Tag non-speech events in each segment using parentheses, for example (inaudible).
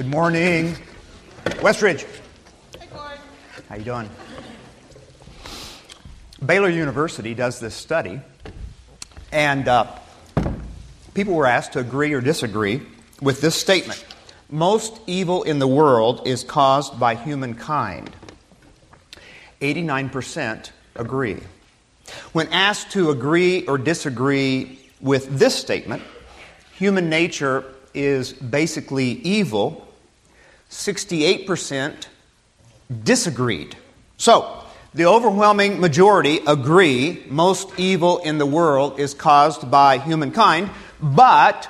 Good morning. Westridge. Hey. How you doing? Baylor University does this study, and uh, people were asked to agree or disagree with this statement. Most evil in the world is caused by humankind. 89% agree. When asked to agree or disagree with this statement, human nature is basically evil, 68% disagreed. So, the overwhelming majority agree most evil in the world is caused by humankind, but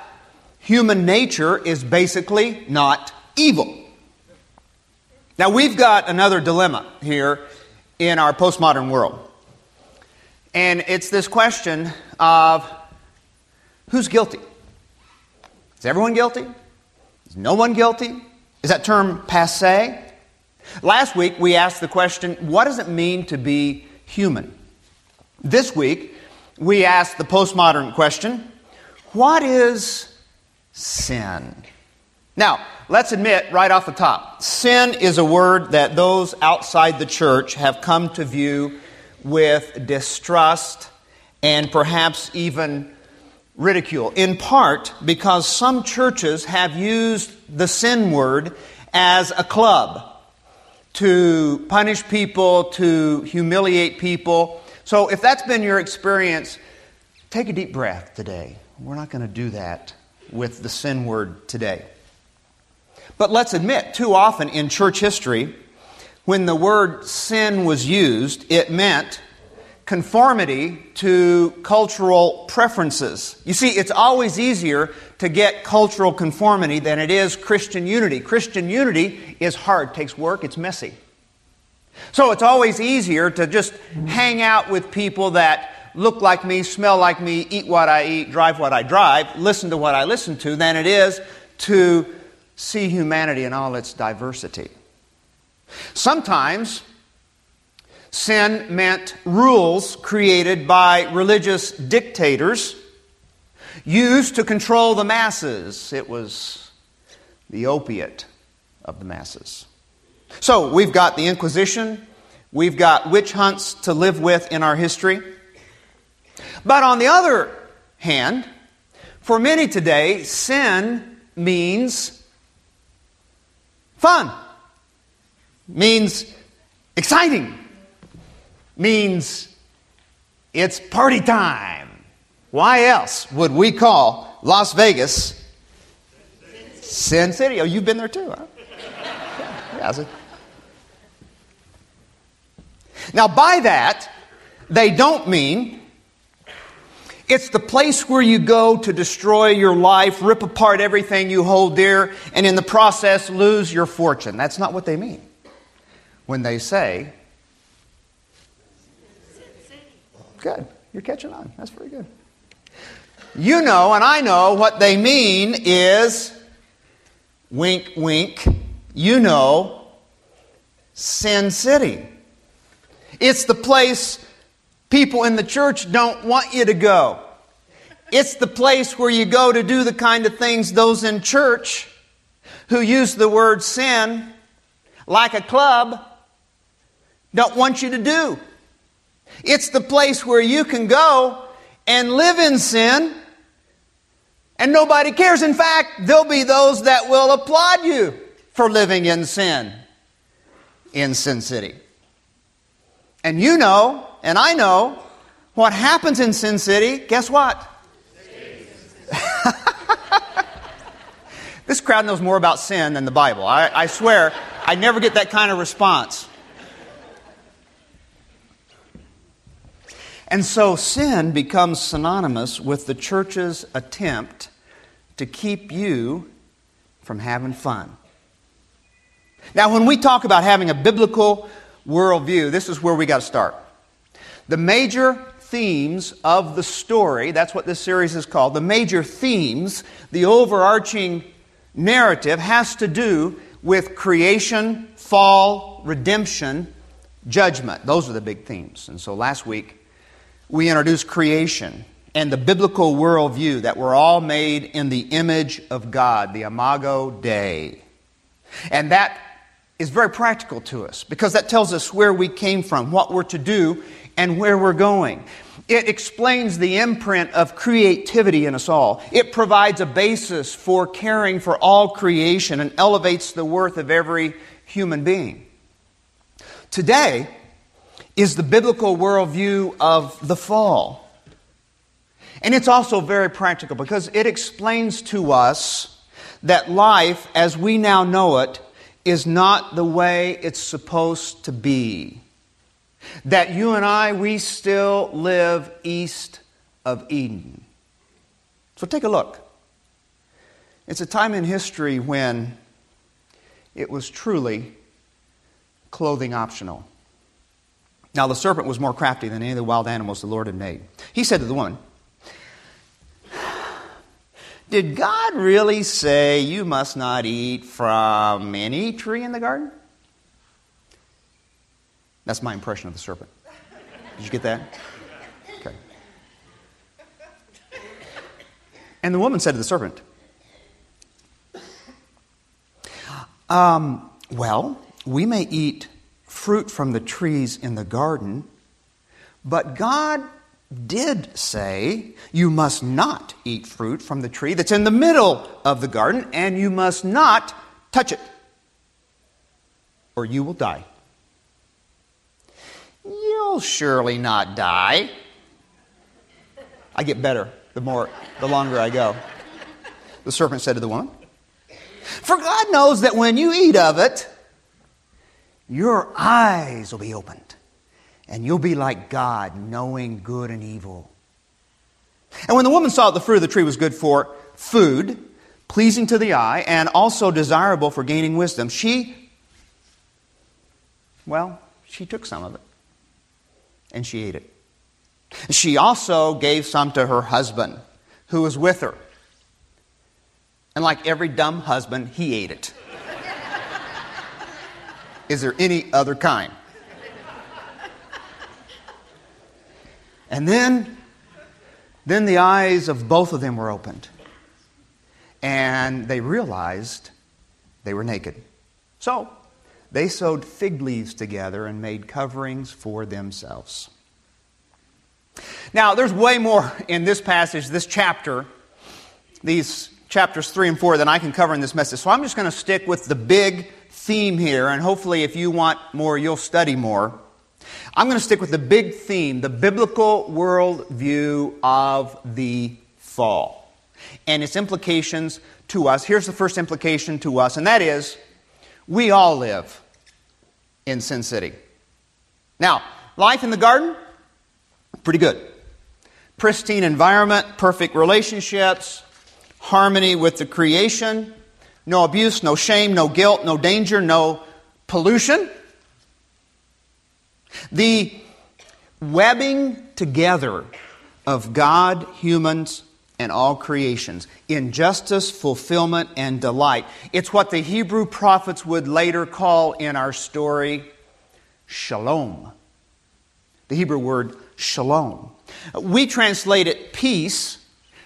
human nature is basically not evil. Now, we've got another dilemma here in our postmodern world. And it's this question of who's guilty? Is everyone guilty? Is no one guilty? Is that term passe? Last week we asked the question what does it mean to be human? This week we asked the postmodern question what is sin? Now, let's admit right off the top sin is a word that those outside the church have come to view with distrust and perhaps even ridicule, in part because some churches have used the sin word as a club to punish people, to humiliate people. So if that's been your experience, take a deep breath today. We're not going to do that with the sin word today. But let's admit, too often in church history, when the word sin was used, it meant conformity to cultural preferences. You see, it's always easier to get cultural conformity than it is Christian unity. Christian unity is hard, takes work, it's messy. So it's always easier to just hang out with people that look like me, smell like me, eat what I eat, drive what I drive, listen to what I listen to, than it is to see humanity in all its diversity. Sometimes Sin meant rules created by religious dictators used to control the masses. It was the opiate of the masses. So we've got the Inquisition, we've got witch hunts to live with in our history. But on the other hand, for many today, sin means fun, means exciting, means it's party time. Why else would we call Las Vegas Sin City? Oh, you've been there too, huh? Yeah, now, by that, they don't mean it's the place where you go to destroy your life, rip apart everything you hold dear, and in the process lose your fortune. That's not what they mean when they say Good. You're catching on. That's very good. You know, and I know what they mean is wink, wink. You know, Sin City. It's the place people in the church don't want you to go. It's the place where you go to do the kind of things those in church who use the word sin like a club don't want you to do. It's the place where you can go and live in sin and nobody cares. In fact, there'll be those that will applaud you for living in sin in Sin City. And you know, and I know, what happens in Sin City, guess what? (laughs) this crowd knows more about sin than the Bible. I, I swear, I never get that kind of response. And so sin becomes synonymous with the church's attempt to keep you from having fun. Now, when we talk about having a biblical worldview, this is where we got to start. The major themes of the story, that's what this series is called, the major themes, the overarching narrative has to do with creation, fall, redemption, judgment. Those are the big themes. And so last week, we introduce creation and the biblical worldview that we're all made in the image of God, the Imago Dei. And that is very practical to us because that tells us where we came from, what we're to do, and where we're going. It explains the imprint of creativity in us all. It provides a basis for caring for all creation and elevates the worth of every human being. Today is the biblical worldview of the fall. And it's also very practical because it explains to us that life, as we now know it, is not the way it's supposed to be. That you and I, we still live east of Eden. So take a look. It's a time in history when it was truly clothing optional. Now, the serpent was more crafty than any of the wild animals the Lord had made. He said to the woman, Did God really say you must not eat from any tree in the garden? That's my impression of the serpent. Did you get that? Okay. And the woman said to the serpent, um, Well, we may eat fruit from the trees in the garden, but God did say, You must not eat fruit from the tree that's in the middle of the garden, and you must not touch it, or you will die. You'll surely not die. I get better the more the longer I go. The serpent said to the woman, For God knows that when you eat of it, your eyes will be opened, and you'll be like God, knowing good and evil. And when the woman saw that the fruit of the tree was good for food, pleasing to the eye, and also desirable for gaining wisdom, she, well, she took some of it and she ate it. She also gave some to her husband who was with her. And like every dumb husband, he ate it. Is there any other kind? And then, then the eyes of both of them were opened. And they realized they were naked. So they sewed fig leaves together and made coverings for themselves. Now, there's way more in this passage, this chapter, these chapters 3 and 4, than I can cover in this message. So I'm just going to stick with the big theme here, and hopefully, if you want more, you'll study more. I'm going to stick with the big theme, the biblical worldview of the fall and its implications to us. Here's the first implication to us, and that is we all live in Sin City. Now, life in the garden, pretty good. Pristine environment, perfect relationships, harmony with the creation. No abuse, no shame, no guilt, no danger, no pollution. The webbing together of God, humans, and all creations in justice, fulfillment, and delight. It's what the Hebrew prophets would later call in our story shalom. The Hebrew word shalom. We translate it peace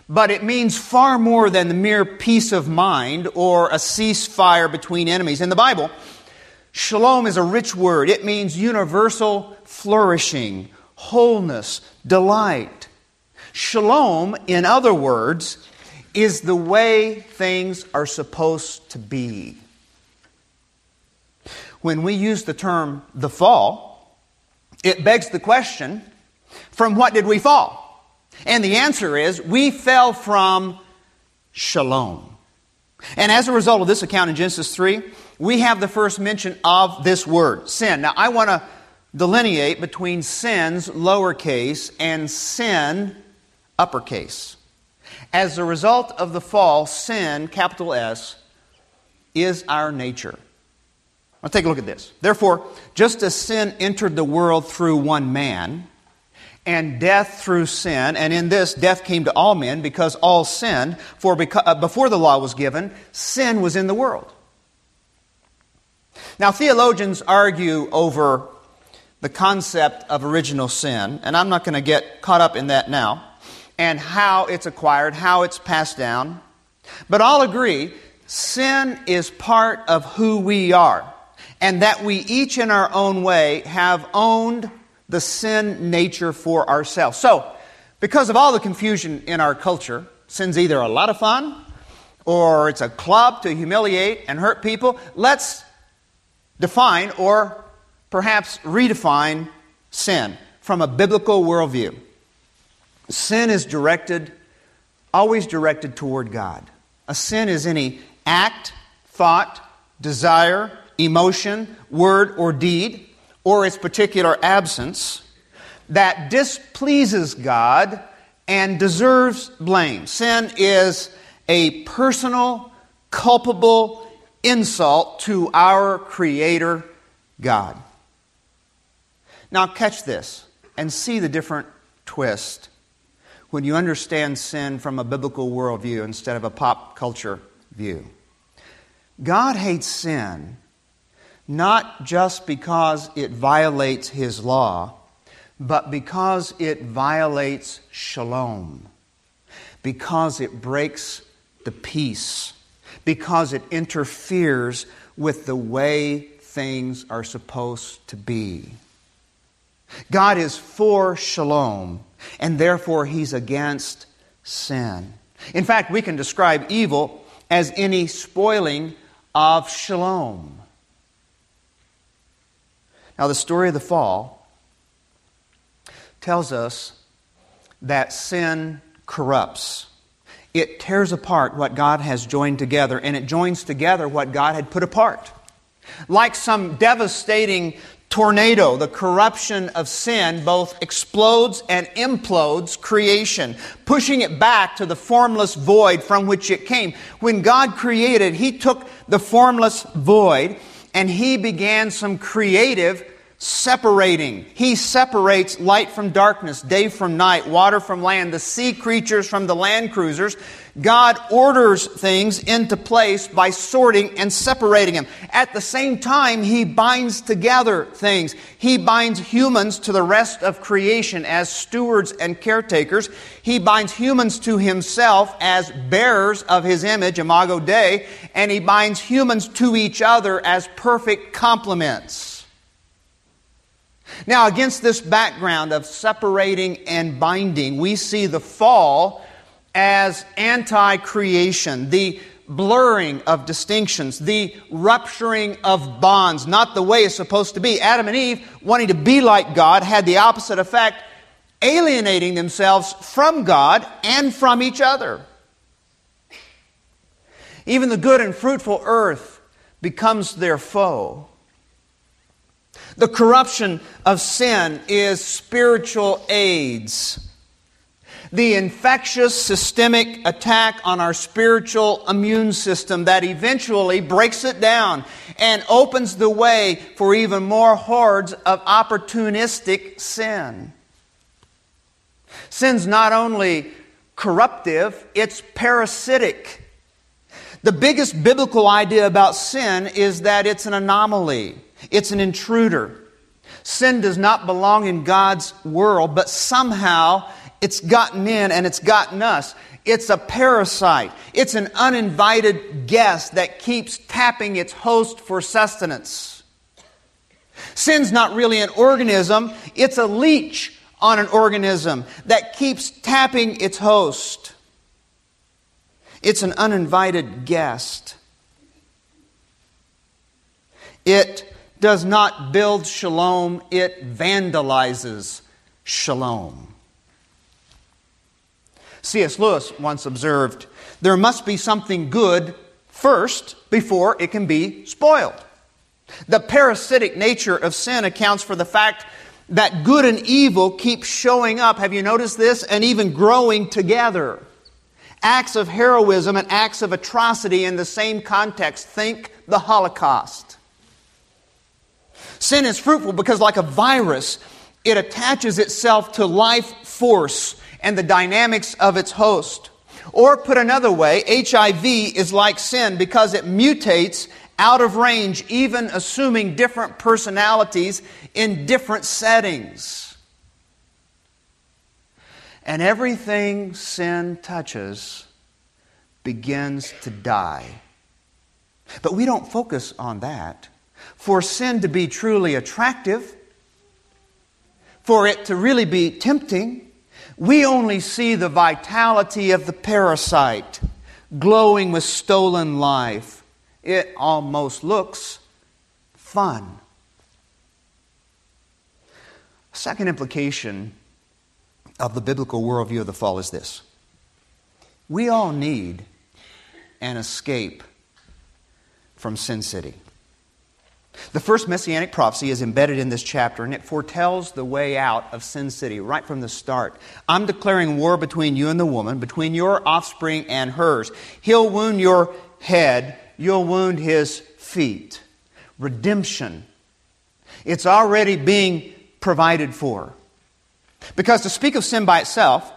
but it means far more than the mere peace of mind or a ceasefire between enemies. In the Bible, shalom is a rich word. It means universal flourishing, wholeness, delight. Shalom, in other words, is the way things are supposed to be. When we use the term the fall, it begs the question from what did we fall? And the answer is we fell from shalom. And as a result of this account in Genesis 3, we have the first mention of this word, sin. Now, I want to delineate between sins, lowercase, and sin, uppercase. As a result of the fall, sin, capital S, is our nature. Now, take a look at this. Therefore, just as sin entered the world through one man, and death through sin. And in this, death came to all men because all sinned. For uh, before the law was given, sin was in the world. Now, theologians argue over the concept of original sin, and I'm not going to get caught up in that now, and how it's acquired, how it's passed down. But I'll agree sin is part of who we are, and that we each in our own way have owned the sin nature for ourselves. So, because of all the confusion in our culture, sin's either a lot of fun or it's a club to humiliate and hurt people. Let's define or perhaps redefine sin from a biblical worldview. Sin is directed, always directed toward God. A sin is any act, thought, desire, emotion, word, or deed, or its particular absence, that displeases God and deserves blame. Sin is a personal, culpable insult to our Creator God. Now, catch this and see the different twist when you understand sin from a biblical worldview instead of a pop culture view. God hates sin not just because it violates His law, but because it violates shalom, because it breaks the peace, because it interferes with the way things are supposed to be. God is for shalom, and therefore he's against sin. In fact, we can describe evil as any spoiling of shalom. Now, the story of the fall tells us that sin corrupts. It tears apart what God has joined together, and it joins together what God had put apart. Like some devastating tornado, the corruption of sin both explodes and implodes creation, pushing it back to the formless void from which it came. When God created, He took the formless void and He began some creative separating. He separates light from darkness, day from night, water from land, the sea creatures from the land cruisers. God orders things into place by sorting and separating them. At the same time, He binds together things. He binds humans to the rest of creation as stewards and caretakers. He binds humans to Himself as bearers of His image, Imago Dei, and He binds humans to each other as perfect complements. Now, against this background of separating and binding, we see the fall as anti creation, the blurring of distinctions, the rupturing of bonds, not the way it's supposed to be. Adam and Eve, wanting to be like God, had the opposite effect, alienating themselves from God and from each other. Even the good and fruitful earth becomes their foe. The corruption of sin is spiritual AIDS. The infectious systemic attack on our spiritual immune system that eventually breaks it down and opens the way for even more hordes of opportunistic sin. Sin's not only corruptive, it's parasitic. The biggest biblical idea about sin is that it's an anomaly. It's an intruder. Sin does not belong in God's world, but somehow it's gotten in and it's gotten us. It's a parasite. It's an uninvited guest that keeps tapping its host for sustenance. Sin's not really an organism, it's a leech on an organism that keeps tapping its host. It's an uninvited guest. It does not build shalom, it vandalizes shalom. C.S. Lewis once observed there must be something good first before it can be spoiled. The parasitic nature of sin accounts for the fact that good and evil keep showing up. Have you noticed this? And even growing together. Acts of heroism and acts of atrocity in the same context. Think the Holocaust. Sin is fruitful because, like a virus, it attaches itself to life force and the dynamics of its host. Or, put another way, HIV is like sin because it mutates out of range, even assuming different personalities in different settings. And everything sin touches begins to die But we don't focus on that. For sin to be truly attractive, for it to really be tempting, we only see the vitality of the parasite glowing with stolen life. It almost looks fun. Second implication of the biblical worldview of the fall is this we all need an escape from Sin City. The first messianic prophecy is embedded in this chapter, and it foretells the way out of Sin City right from the start. I'm declaring war between you and the woman, between your offspring and hers. He'll wound your head, you'll wound his feet. Redemption. It's already being provided for. Because to speak of sin by itself,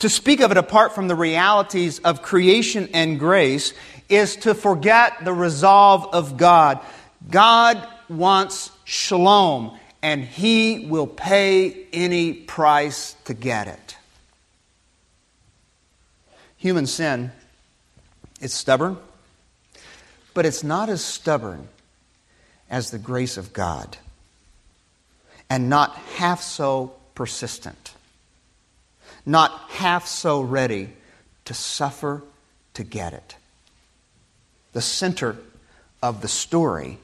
to speak of it apart from the realities of creation and grace, is to forget the resolve of God. God wants shalom, and He will pay any price to get it. Human sin, it's stubborn, but it's not as stubborn as the grace of God, and not half so persistent, not half so ready to suffer to get it. The center of the story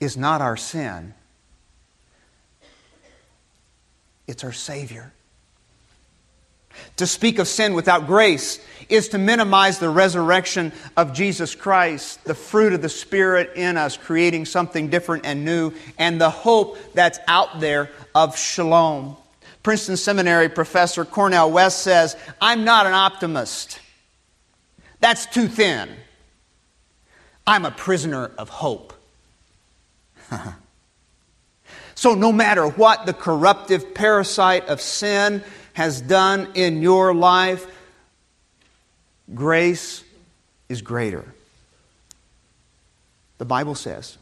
is not our sin, it's our Savior. To speak of sin without grace is to minimize the resurrection of Jesus Christ, the fruit of the Spirit in us, creating something different and new, and the hope that's out there of shalom. Princeton Seminary professor Cornel West says, I'm not an optimist. That's too thin. I'm a prisoner of hope. (laughs) so, no matter what the corruptive parasite of sin has done in your life, grace is greater. The Bible says.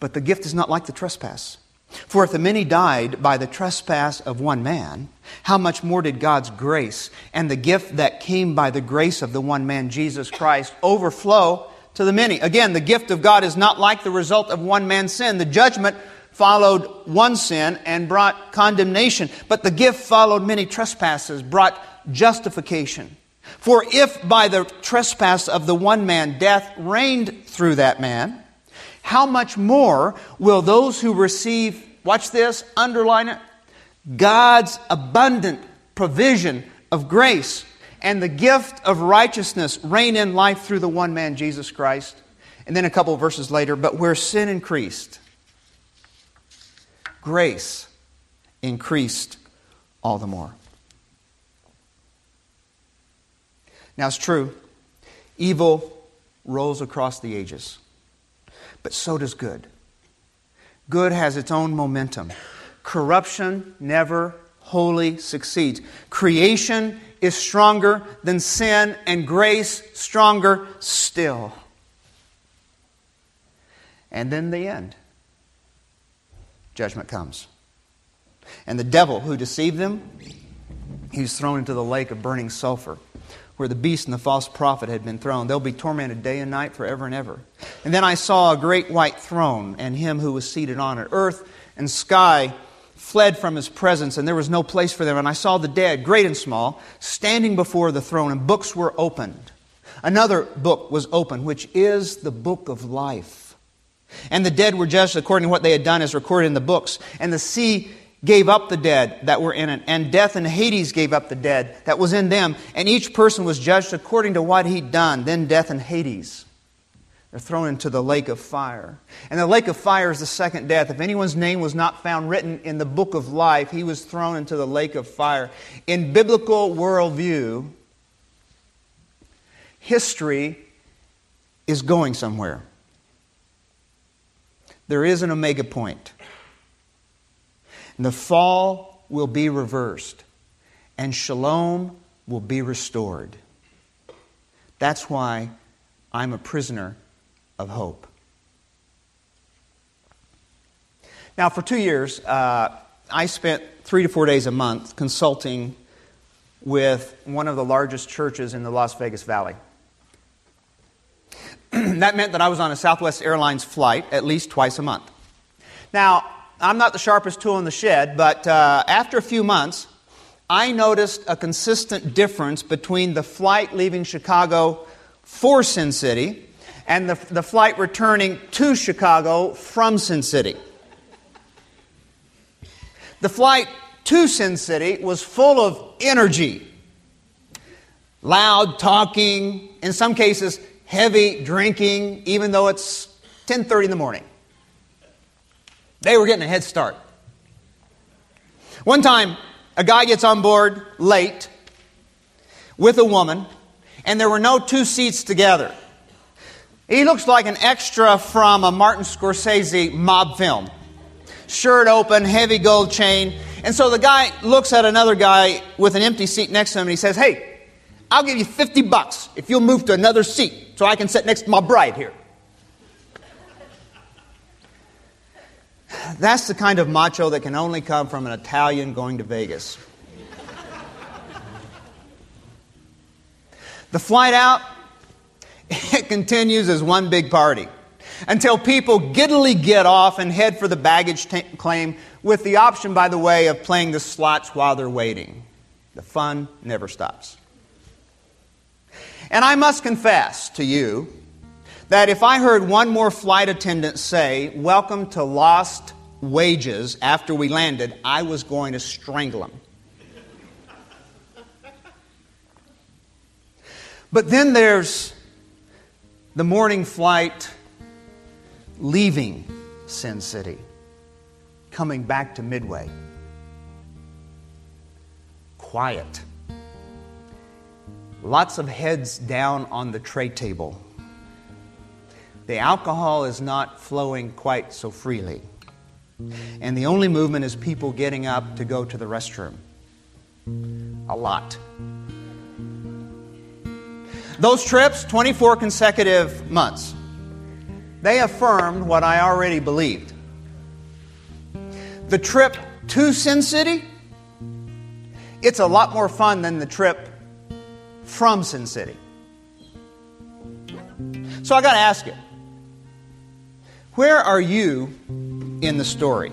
But the gift is not like the trespass. For if the many died by the trespass of one man, how much more did God's grace and the gift that came by the grace of the one man, Jesus Christ, overflow to the many. Again, the gift of God is not like the result of one man's sin. The judgment followed one sin and brought condemnation, but the gift followed many trespasses, brought justification. For if by the trespass of the one man death reigned through that man, how much more will those who receive, watch this, underline it, God's abundant provision of grace and the gift of righteousness reign in life through the one man, Jesus Christ. And then a couple verses later, but where sin increased, grace increased all the more. Now it's true, evil rolls across the ages, but so does good. Good has its own momentum. Corruption never wholly succeeds. Creation is stronger than sin, and grace stronger still. And then the end judgment comes. And the devil who deceived them, he's thrown into the lake of burning sulfur, where the beast and the false prophet had been thrown. They'll be tormented day and night forever and ever. And then I saw a great white throne, and him who was seated on it. Earth and sky fled from his presence, and there was no place for them. And I saw the dead, great and small, standing before the throne, and books were opened. Another book was opened, which is the book of life. And the dead were judged according to what they had done, as recorded in the books. And the sea gave up the dead that were in it, and death and Hades gave up the dead that was in them, and each person was judged according to what he'd done. Then death and Hades they're thrown into the lake of fire. And the lake of fire is the second death. If anyone's name was not found written in the book of life, he was thrown into the lake of fire. In biblical worldview, history is going somewhere. There is an omega point. And the fall will be reversed, and shalom will be restored. That's why I'm a prisoner of hope. Now, for two years, uh, I spent three to four days a month consulting with one of the largest churches in the Las Vegas Valley. (clears throat) that meant that I was on a Southwest Airlines flight at least twice a month. Now, I'm not the sharpest tool in the shed, but uh, after a few months, I noticed a consistent difference between the flight leaving Chicago for Sin City and the, the flight returning to Chicago from Sin City. The flight to Sin City was full of energy. Loud talking, in some cases heavy drinking, even though it's 10:30 in the morning. They were getting a head start. One time, a guy gets on board late with a woman, and there were no two seats together. He looks like an extra from a Martin Scorsese mob film. Shirt open, heavy gold chain. And so the guy looks at another guy with an empty seat next to him and he says, Hey, I'll give you 50 bucks if you'll move to another seat so I can sit next to my bride here. That's the kind of macho that can only come from an Italian going to Vegas. The flight out, it continues as one big party until people giddily get off and head for the baggage t- claim with the option, by the way, of playing the slots while they're waiting. The fun never stops. And I must confess to you that if I heard one more flight attendant say, Welcome to lost wages after we landed, I was going to strangle him. But then there's the morning flight leaving Sin City, coming back to Midway. Quiet. Lots of heads down on the tray table. The alcohol is not flowing quite so freely. And the only movement is people getting up to go to the restroom. A lot. Those trips, 24 consecutive months, they affirmed what I already believed. The trip to Sin City, it's a lot more fun than the trip from Sin City. So I got to ask you, where are you in the story?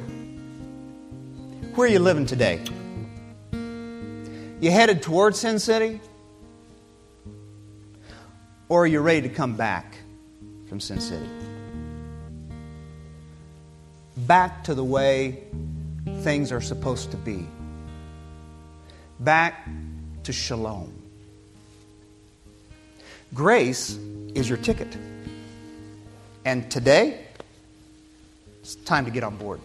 Where are you living today? You headed towards Sin City? Or are you ready to come back from Sin City? Back to the way things are supposed to be. Back to shalom. Grace is your ticket. And today, it's time to get on board.